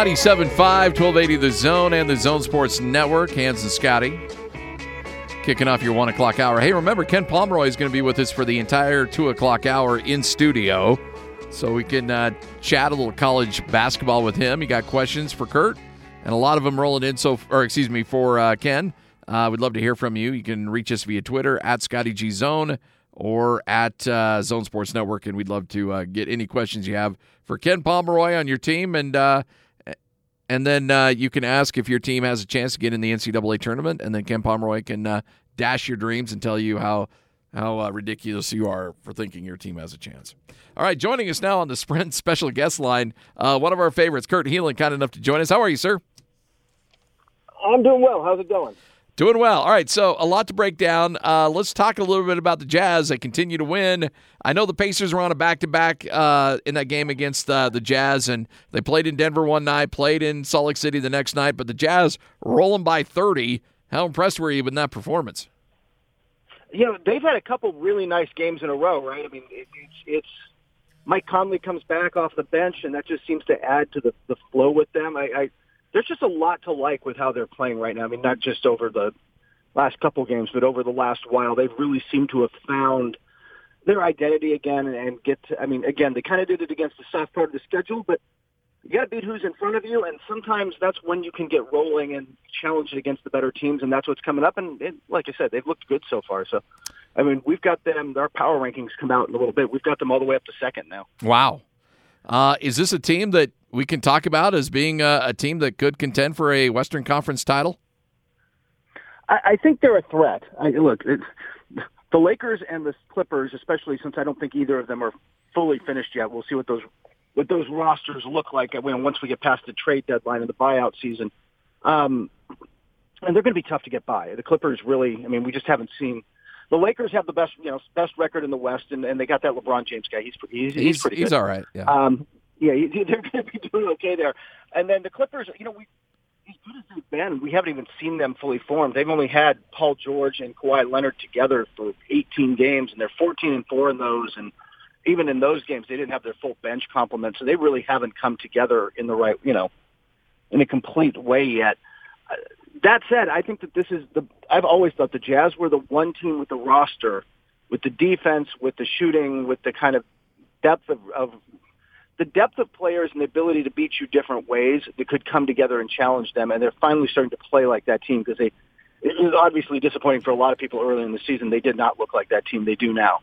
97.5, 1280 The Zone and the Zone Sports Network. Hans and Scotty kicking off your 1 o'clock hour. Hey, remember, Ken Pomeroy is going to be with us for the entire 2 o'clock hour in studio. So we can uh, chat a little college basketball with him. You got questions for Kurt, and a lot of them rolling in. So, or excuse me, for uh, Ken. Uh, we'd love to hear from you. You can reach us via Twitter at Scotty G Zone or at uh, Zone Sports Network, and we'd love to uh, get any questions you have for Ken Pomeroy on your team, and uh, and then uh, you can ask if your team has a chance to get in the NCAA tournament, and then Ken Pomeroy can uh, dash your dreams and tell you how how uh, ridiculous you are for thinking your team has a chance. All right, joining us now on the Sprint special guest line, one of our favorites, Kurt Helin, kind enough to join us. How are you, sir? I'm doing well. How's it going? Doing well. All right, so a lot to break down. Uh, let's talk a little bit about the Jazz. They continue to win. I know the Pacers were on a back-to-back uh, in that game against uh, the Jazz, and they played in Denver one night, played in Salt Lake City the next night. But the Jazz rolling by 30. How impressed were you with that performance? You know, they've had a couple really nice games in a row, right? I mean, it, it's, it's Mike Conley comes back off the bench, and that just seems to add to the, the flow with them. I, I there's just a lot to like with how they're playing right now. I mean, not just over the last couple games, but over the last while, they've really seemed to have found their identity again and get. To, I mean, again, they kind of did it against the soft part of the schedule, but you got to beat who's in front of you, and sometimes that's when you can get rolling and challenge it against the better teams, and that's what's coming up. And it, like I said, they've looked good so far. So, I mean, we've got them. Our power rankings come out in a little bit. We've got them all the way up to second now. Wow. Uh, is this a team that we can talk about as being a, a team that could contend for a Western Conference title? I, I think they're a threat. I, look, the Lakers and the Clippers, especially since I don't think either of them are fully finished yet. We'll see what those what those rosters look like when once we get past the trade deadline and the buyout season. Um, and they're going to be tough to get by. The Clippers really, I mean, we just haven't seen. The Lakers have the best, you know, best record in the West, and, and they got that LeBron James guy. He's he's, he's, he's pretty he's all right. Yeah. Um, yeah, they're going to be doing okay there. And then the Clippers, you know, we as good as they've been, we haven't even seen them fully formed. They've only had Paul George and Kawhi Leonard together for 18 games, and they're 14 and four in those. And even in those games, they didn't have their full bench complement, so they really haven't come together in the right, you know, in a complete way yet. Uh, that said, I think that this is the. I've always thought the Jazz were the one team with the roster, with the defense, with the shooting, with the kind of depth of, of the depth of players and the ability to beat you different ways that could come together and challenge them. And they're finally starting to play like that team because they. It was obviously disappointing for a lot of people early in the season. They did not look like that team. They do now.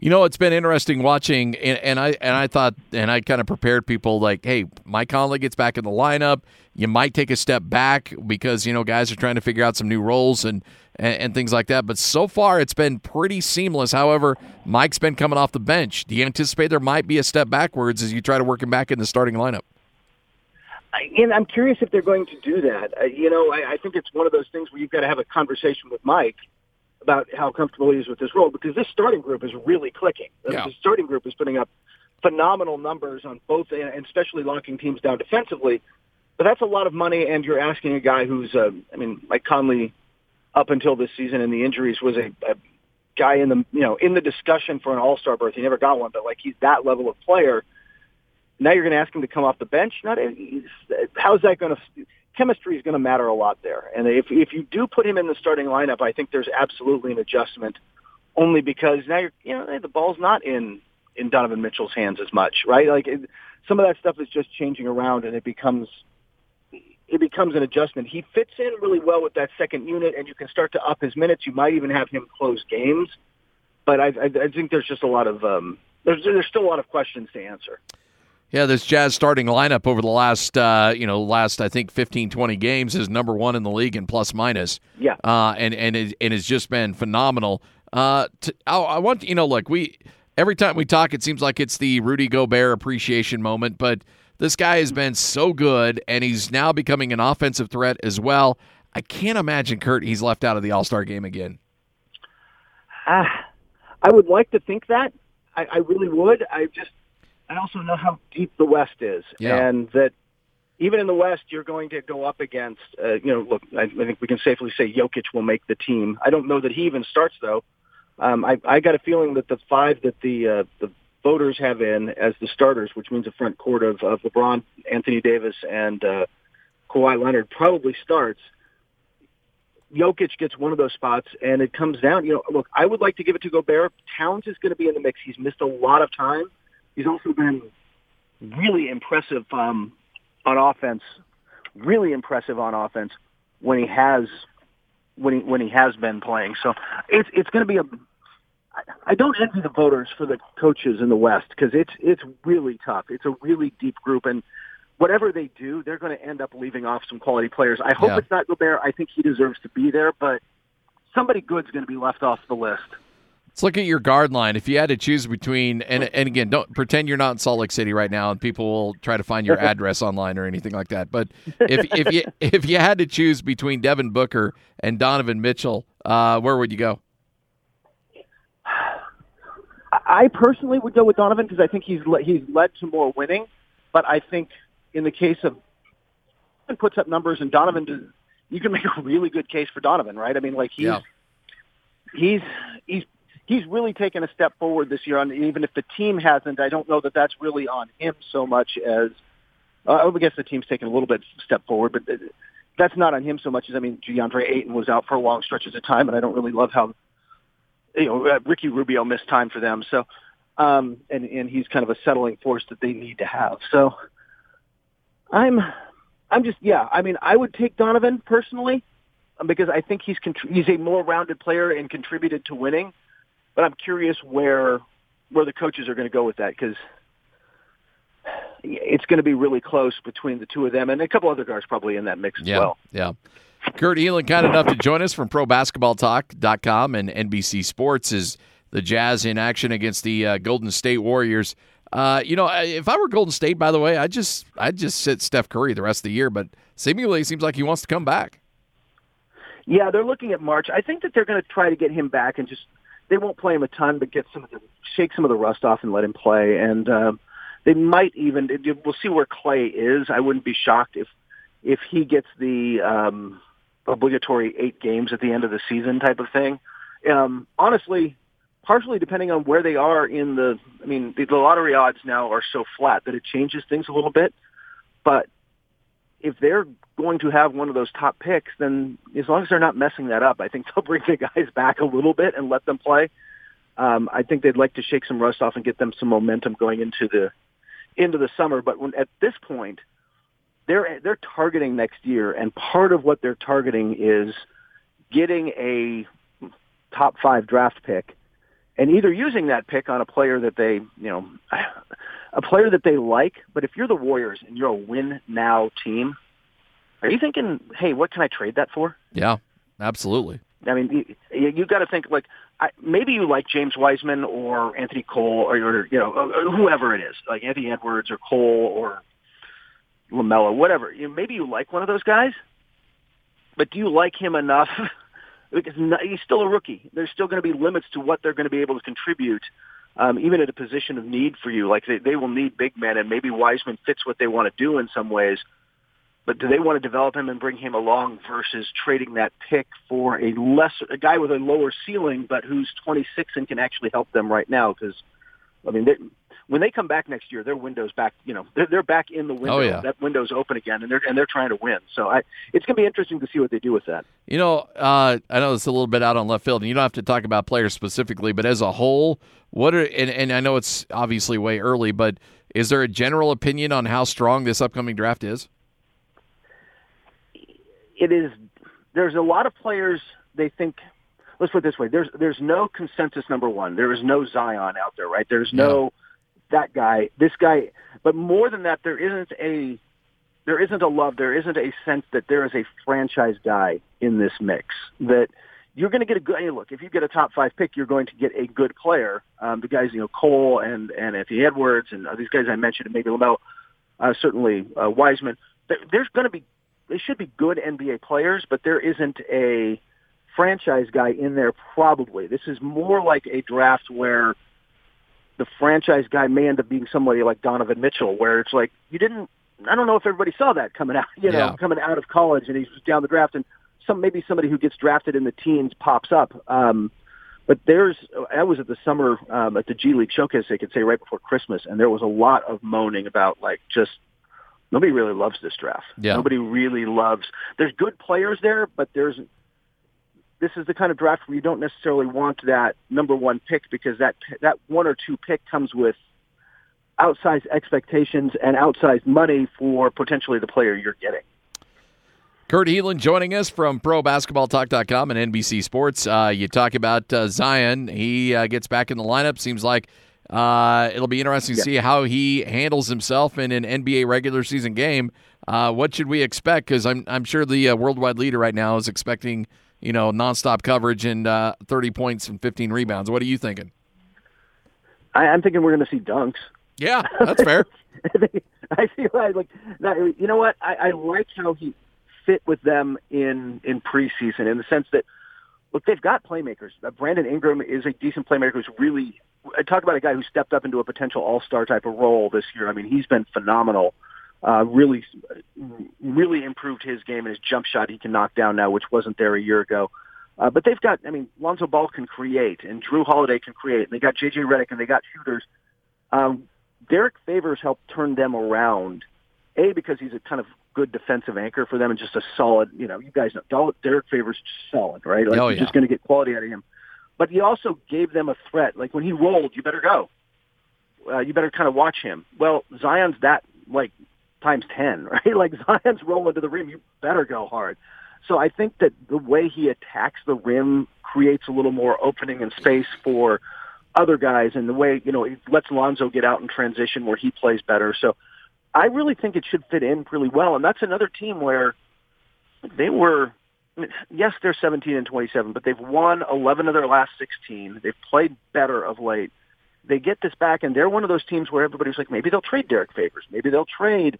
You know, it's been interesting watching, and, and I and I thought, and I kind of prepared people like, hey, Mike Conley gets back in the lineup. You might take a step back because you know guys are trying to figure out some new roles and, and, and things like that. But so far, it's been pretty seamless. However, Mike's been coming off the bench. Do you anticipate there might be a step backwards as you try to work him back in the starting lineup? And I'm curious if they're going to do that. Uh, you know, I, I think it's one of those things where you've got to have a conversation with Mike about how comfortable he is with this role because this starting group is really clicking. Yeah. The starting group is putting up phenomenal numbers on both, and especially locking teams down defensively. But that's a lot of money, and you're asking a guy who's, uh, I mean, Mike Conley, up until this season and the injuries, was a, a guy in the, you know, in the discussion for an All Star berth. He never got one, but like he's that level of player. Now you're going to ask him to come off the bench. Not how's that going to? Chemistry is going to matter a lot there, and if if you do put him in the starting lineup, I think there's absolutely an adjustment. Only because now you're, you know, the ball's not in in Donovan Mitchell's hands as much, right? Like it, some of that stuff is just changing around, and it becomes it becomes an adjustment. He fits in really well with that second unit, and you can start to up his minutes. You might even have him close games, but I, I, I think there's just a lot of um, there's there's still a lot of questions to answer. Yeah, this Jazz starting lineup over the last, uh, you know, last I think 15, 20 games is number one in the league in plus minus. Yeah, uh, and and it, and it's just been phenomenal. Uh, to, I, I want you know, look, we every time we talk, it seems like it's the Rudy Gobert appreciation moment, but this guy has been so good, and he's now becoming an offensive threat as well. I can't imagine Kurt he's left out of the All Star game again. Uh, I would like to think that. I, I really would. I just I also know how deep the West is, Yeah. and that even in the West, you're going to go up against. Uh, you know, look, I, I think we can safely say Jokic will make the team. I don't know that he even starts though. Um, I, I got a feeling that the five that the uh, the voters have in as the starters, which means a front court of, of LeBron, Anthony Davis, and uh, Kawhi Leonard probably starts. Jokic gets one of those spots, and it comes down. You know, look, I would like to give it to Gobert. Towns is going to be in the mix. He's missed a lot of time. He's also been really impressive um, on offense. Really impressive on offense when he has when he when he has been playing. So it's it's going to be a. I don't envy the voters for the coaches in the West because it's it's really tough. It's a really deep group, and whatever they do, they're going to end up leaving off some quality players. I hope Yeah. it's not Gobert. I think he deserves to be there, but somebody good's going to be left off the list. Let's look at your guard line. If you had to choose between, and and again, don't pretend you're not in Salt Lake City right now, and people will try to find your address online or anything like that. But if if you if you had to choose between Devin Booker and Donovan Mitchell, uh, where would you go? I personally would go with Donovan because I think he's le- he's led to more winning. But I think in the case of Donovan puts up numbers, and Donovan, does, you can make a really good case for Donovan, right? I mean, like he's Yeah. he's he's he's really taken a step forward this year. And even if the team hasn't, I don't know that that's really on him so much as uh, I guess the team's taken a little bit step forward, but that's not on him so much as I mean, DeAndre Ayton was out for long stretches of time, and I don't really love how you know uh, Ricky Rubio missed time for them. So, um, and and he's kind of a settling force that they need to have. So, I'm I'm just yeah. I mean, I would take Donovan personally um, because I think he's he's a more rounded player and contributed to winning. But I'm curious where where the coaches are going to go with that because it's going to be really close between the two of them and a couple other guys probably in that mix as Yeah, well. yeah. Kurt Helin, kind enough to join us from ProBasketballTalk.com and NBC Sports is the Jazz in action against the uh, Golden State Warriors. Uh, you know, if I were Golden State, by the way, I just I'd just sit Steph Curry the rest of the year. But seemingly, it seems like he wants to come back. Yeah, they're looking at March. I think that they're going to try to get him back and just they won't play him a ton, but get some of the shake some of the rust off and let him play. And um, they might even we'll see where Clay is. I wouldn't be shocked if if he gets the um, obligatory eight games at the end of the season type of thing. Um, honestly, partially depending on where they are in the. I mean, the, the lottery odds now are so flat that it changes things a little bit. But if they're going to have one of those top picks, then as long as they're not messing that up, I think they'll bring the guys back a little bit and let them play. Um, I think they'd like to shake some rust off and get them some momentum going into the into the summer. But when, at this point, they're they're targeting next year, and part of what they're targeting is getting a top five draft pick, and either using that pick on a player that they you know a player that they like. But if you're the Warriors and you're a win now team, are you thinking, hey, what can I trade that for? Yeah, absolutely. I mean, you, you got to think like I, maybe you like James Wiseman or Anthony Cole or, or you know or whoever it is, like Anthony Edwards or Cole or Lamelo, whatever. You maybe you like one of those guys, but do you like him enough? because no- he's still a rookie. There's still going to be limits to what they're going to be able to contribute, um, even at a position of need for you. Like they, they will need big men, and maybe Wiseman fits what they want to do in some ways. But do they want to develop him and bring him along versus trading that pick for a lesser a guy with a lower ceiling, but who's 26 and can actually help them right now? Because I mean, they, when they come back next year, their window's back. You know, they're, they're back in the window. Oh, yeah. That window's open again, and they're and they're trying to win. So I, it's going to be interesting to see what they do with that. You know, uh, I know it's a little bit out on left field, and you don't have to talk about players specifically, but as a whole, what are and, and I know it's obviously way early, but is there a general opinion on how strong this upcoming draft is? It is there's a lot of players they think let's put it this way there's there's no consensus number one. There is no zion out there right? There's no that guy this guy. But more than that there isn't a there isn't a love there isn't a sense that there is a franchise guy in this mix. That you're going to get a good hey, look if you get a top five pick you're going to get a good player. Um, the guys you know cole and and anthony edwards and uh, these guys i mentioned and maybe lamelo uh, certainly uh, wiseman there, there's going to be they should be good NBA players, but there isn't a franchise guy in there probably. This is more like a draft where the franchise guy may end up being somebody like Donovan Mitchell, where it's like you didn't. I don't know if everybody saw that coming out, you know, Yeah. coming out of college, and he's down the draft, and some maybe somebody who gets drafted in the teens pops up. Um, But there's, I was at the summer um, at the G League showcase, they could say right before Christmas, and there was a lot of moaning about like just nobody really loves this draft. Yeah. Nobody really loves. There's good players there, but there's this is the kind of draft where you don't necessarily want that number one pick because that that one or two pick comes with outsized expectations and outsized money for potentially the player you're getting. Kurt Helin joining us from ProBasketballTalk.com and NBC Sports. Uh, you talk about uh, Zion. He uh, gets back in the lineup. Seems like uh, it'll be interesting to yeah. see how he handles himself in an NBA regular season game. Uh, what should we expect? Because I'm I'm sure the uh, worldwide leader right now is expecting you know nonstop coverage and 30 points and 15 rebounds. What are you thinking? I, am thinking we're going to see dunks. Yeah, that's fair. I feel like, like you know what? I, I like how he fit with them in in preseason in the sense that look, they've got playmakers. Uh, Brandon Ingram is a decent playmaker who's really. I talk about a guy who stepped up into a potential All Star type of role this year. I mean, he's been phenomenal. Uh, really, really improved his game and his jump shot. He can knock down now, which wasn't there a year ago. Uh, but they've got, I mean, Lonzo Ball can create, and Jrue Holiday can create, and they got JJ Redick, and they got shooters. Um, Derrick Favors helped turn them around. A because he's a kind of good defensive anchor for them and just a solid, you know, you guys know Derrick Favors just solid, right? Like oh, yeah. you're just going to get quality out of him. But he also gave them a threat. Like when he rolled, you better go. Uh, you better kind of watch him. Well, Zion's that like times 10, right? Like Zion's rolling to the rim, you better go hard. So I think that the way he attacks the rim creates a little more opening and space for other guys and the way, you know, he lets Lonzo get out in transition where he plays better. So I really think it should fit in really well. And that's another team where they were, yes, they're 17 and 27, but they've won 11 of their last 16. They've played better of late. They get this back, and they're one of those teams where everybody's like, maybe they'll trade Derrick Favors. Maybe they'll trade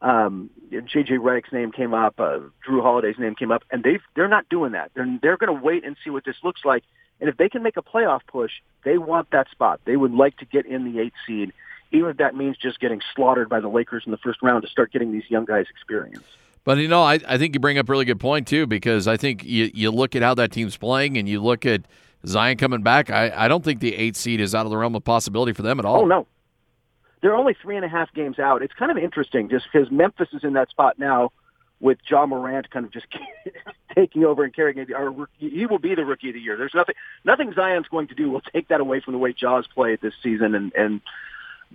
um, J.J. Redick's name came up, uh, Jrue Holiday's name came up, and they they're not doing that. They're they're going to wait and see what this looks like. And if they can make a playoff push, they want that spot. They would like to get in the eight seed even if that means just getting slaughtered by the Lakers in the first round to start getting these young guys experience. But you know, I, I think you bring up a really good point too because I think you you look at how that team's playing and you look at Zion coming back. I, I don't think the eight seed is out of the realm of possibility for them at all. Oh no, they're only three and a half games out. It's kind of interesting just because Memphis is in that spot now with Ja Morant kind of just taking over and carrying it. Our, he will be the rookie of the year. There's nothing nothing Zion's going to do will take that away from the way Ja's played this season and and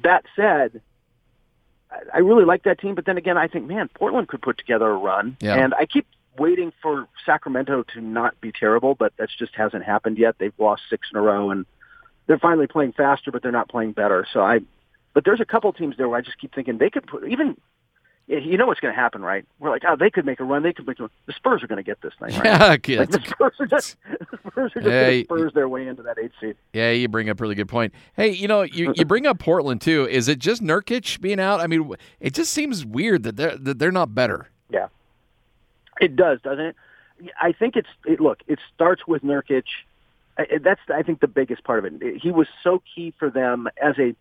that said, I really like that team, but then again, I think, man, Portland could put together a run. Yeah. And I keep waiting for Sacramento to not be terrible, but that just hasn't happened yet. They've lost six in a row, and they're finally playing faster, but they're not playing better. So I, but there's a couple teams there where I just keep thinking they could put even you know what's going to happen, right? We're like, oh, they could make a run. They could make a run. The Spurs are going to get this thing, right? Yeah, like the Spurs are just, the Spurs are just yeah, going to Spurs their way into that eight seed. Yeah, you bring up a really good point. Hey, you know, you, you bring up Portland too. Is it just Nurkic being out? I mean, it just seems weird that they're that they're not better. Yeah, it does, doesn't it? I think it's it, look. It starts with Nurkic. That's I think the biggest part of it. He was so key for them as a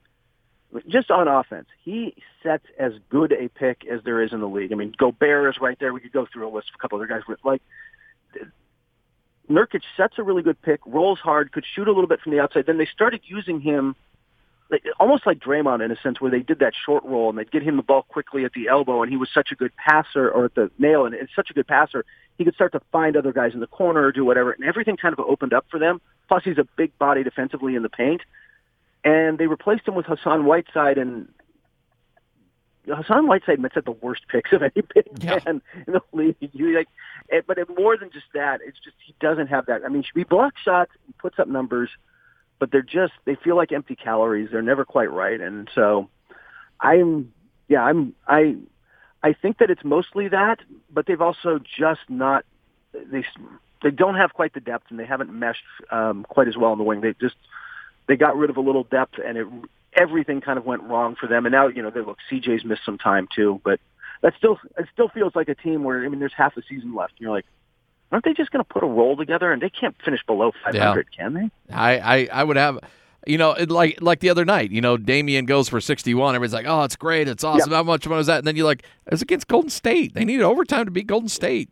just on offense, he sets as good a pick as there is in the league. I mean, Gobert is right there. We could go through a list of a couple other guys. Like Nurkic sets a really good pick, rolls hard, could shoot a little bit from the outside. Then they started using him like, almost like Draymond in a sense, where they did that short roll and they'd get him the ball quickly at the elbow, and he was such a good passer or at the nail, and it's such a good passer. He could start to find other guys in the corner or do whatever, and everything kind of opened up for them. Plus, he's a big body defensively in the paint and they replaced him with Hassan Whiteside, and Hassan Whiteside makes it the worst picks of any big yeah. man in the league. You like, it, but it, more than just that, it's just he doesn't have that. I mean, he blocks shots, he puts up numbers, but they're just they feel like empty calories. They're never quite right, and so I'm yeah I'm I I think that it's mostly that, but they've also just not they they don't have quite the depth and they haven't meshed um, quite as well in the wing. They just they got rid of a little depth, and it everything kind of went wrong for them. And now, you know, they look CJ's missed some time too, but that still it still feels like a team where I mean, there's half the season left, and you're like, aren't they just going to put a roll together? And they can't finish below 500, yeah. can they? I, I I would have. You know, like like the other night, you know, Damian goes for 61. Everybody's like, "Oh, it's great, it's awesome." How much fun was that? And then you're like, "It's against Golden State. They needed overtime to beat Golden State."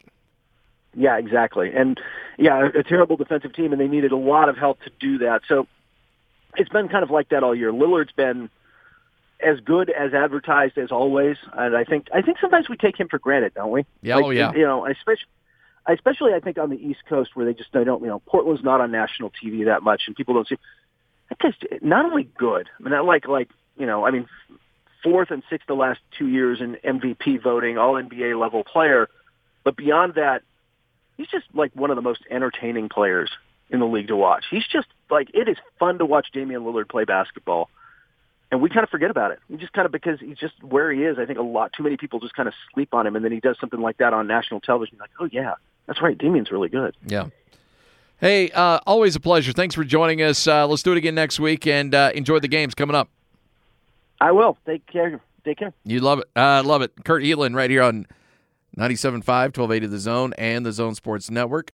Yeah, exactly. And yeah, a terrible defensive team, and they needed a lot of help to do that. So it's been kind of like that all year. Lillard's been as good as advertised as always, and I think I think sometimes we take him for granted, don't we? Yeah, oh, like, oh yeah. You know, especially especially I think on the East Coast where they just they don't you know Portland's not on national TV that much, and people don't see. That guy's not only good, I mean, not like like you know, I mean, fourth and sixth the last two years in MVP voting, All NBA level player, but beyond that, he's just like one of the most entertaining players in the league to watch. He's just like it is fun to watch Damian Lillard play basketball. And we kind of forget about it. We just kind of because he's just where he is. I think a lot too many people just kind of sleep on him, and then he does something like that on national television. Like, oh yeah, that's right. Damian's really good. Yeah. Hey, uh, always a pleasure. Thanks for joining us. Uh, let's do it again next week and uh, enjoy the games coming up. I will. Take care. Take care. You love it. Uh, love it. Kurt Helin right here on 97.5, 1280 The Zone and the Zone Sports Network.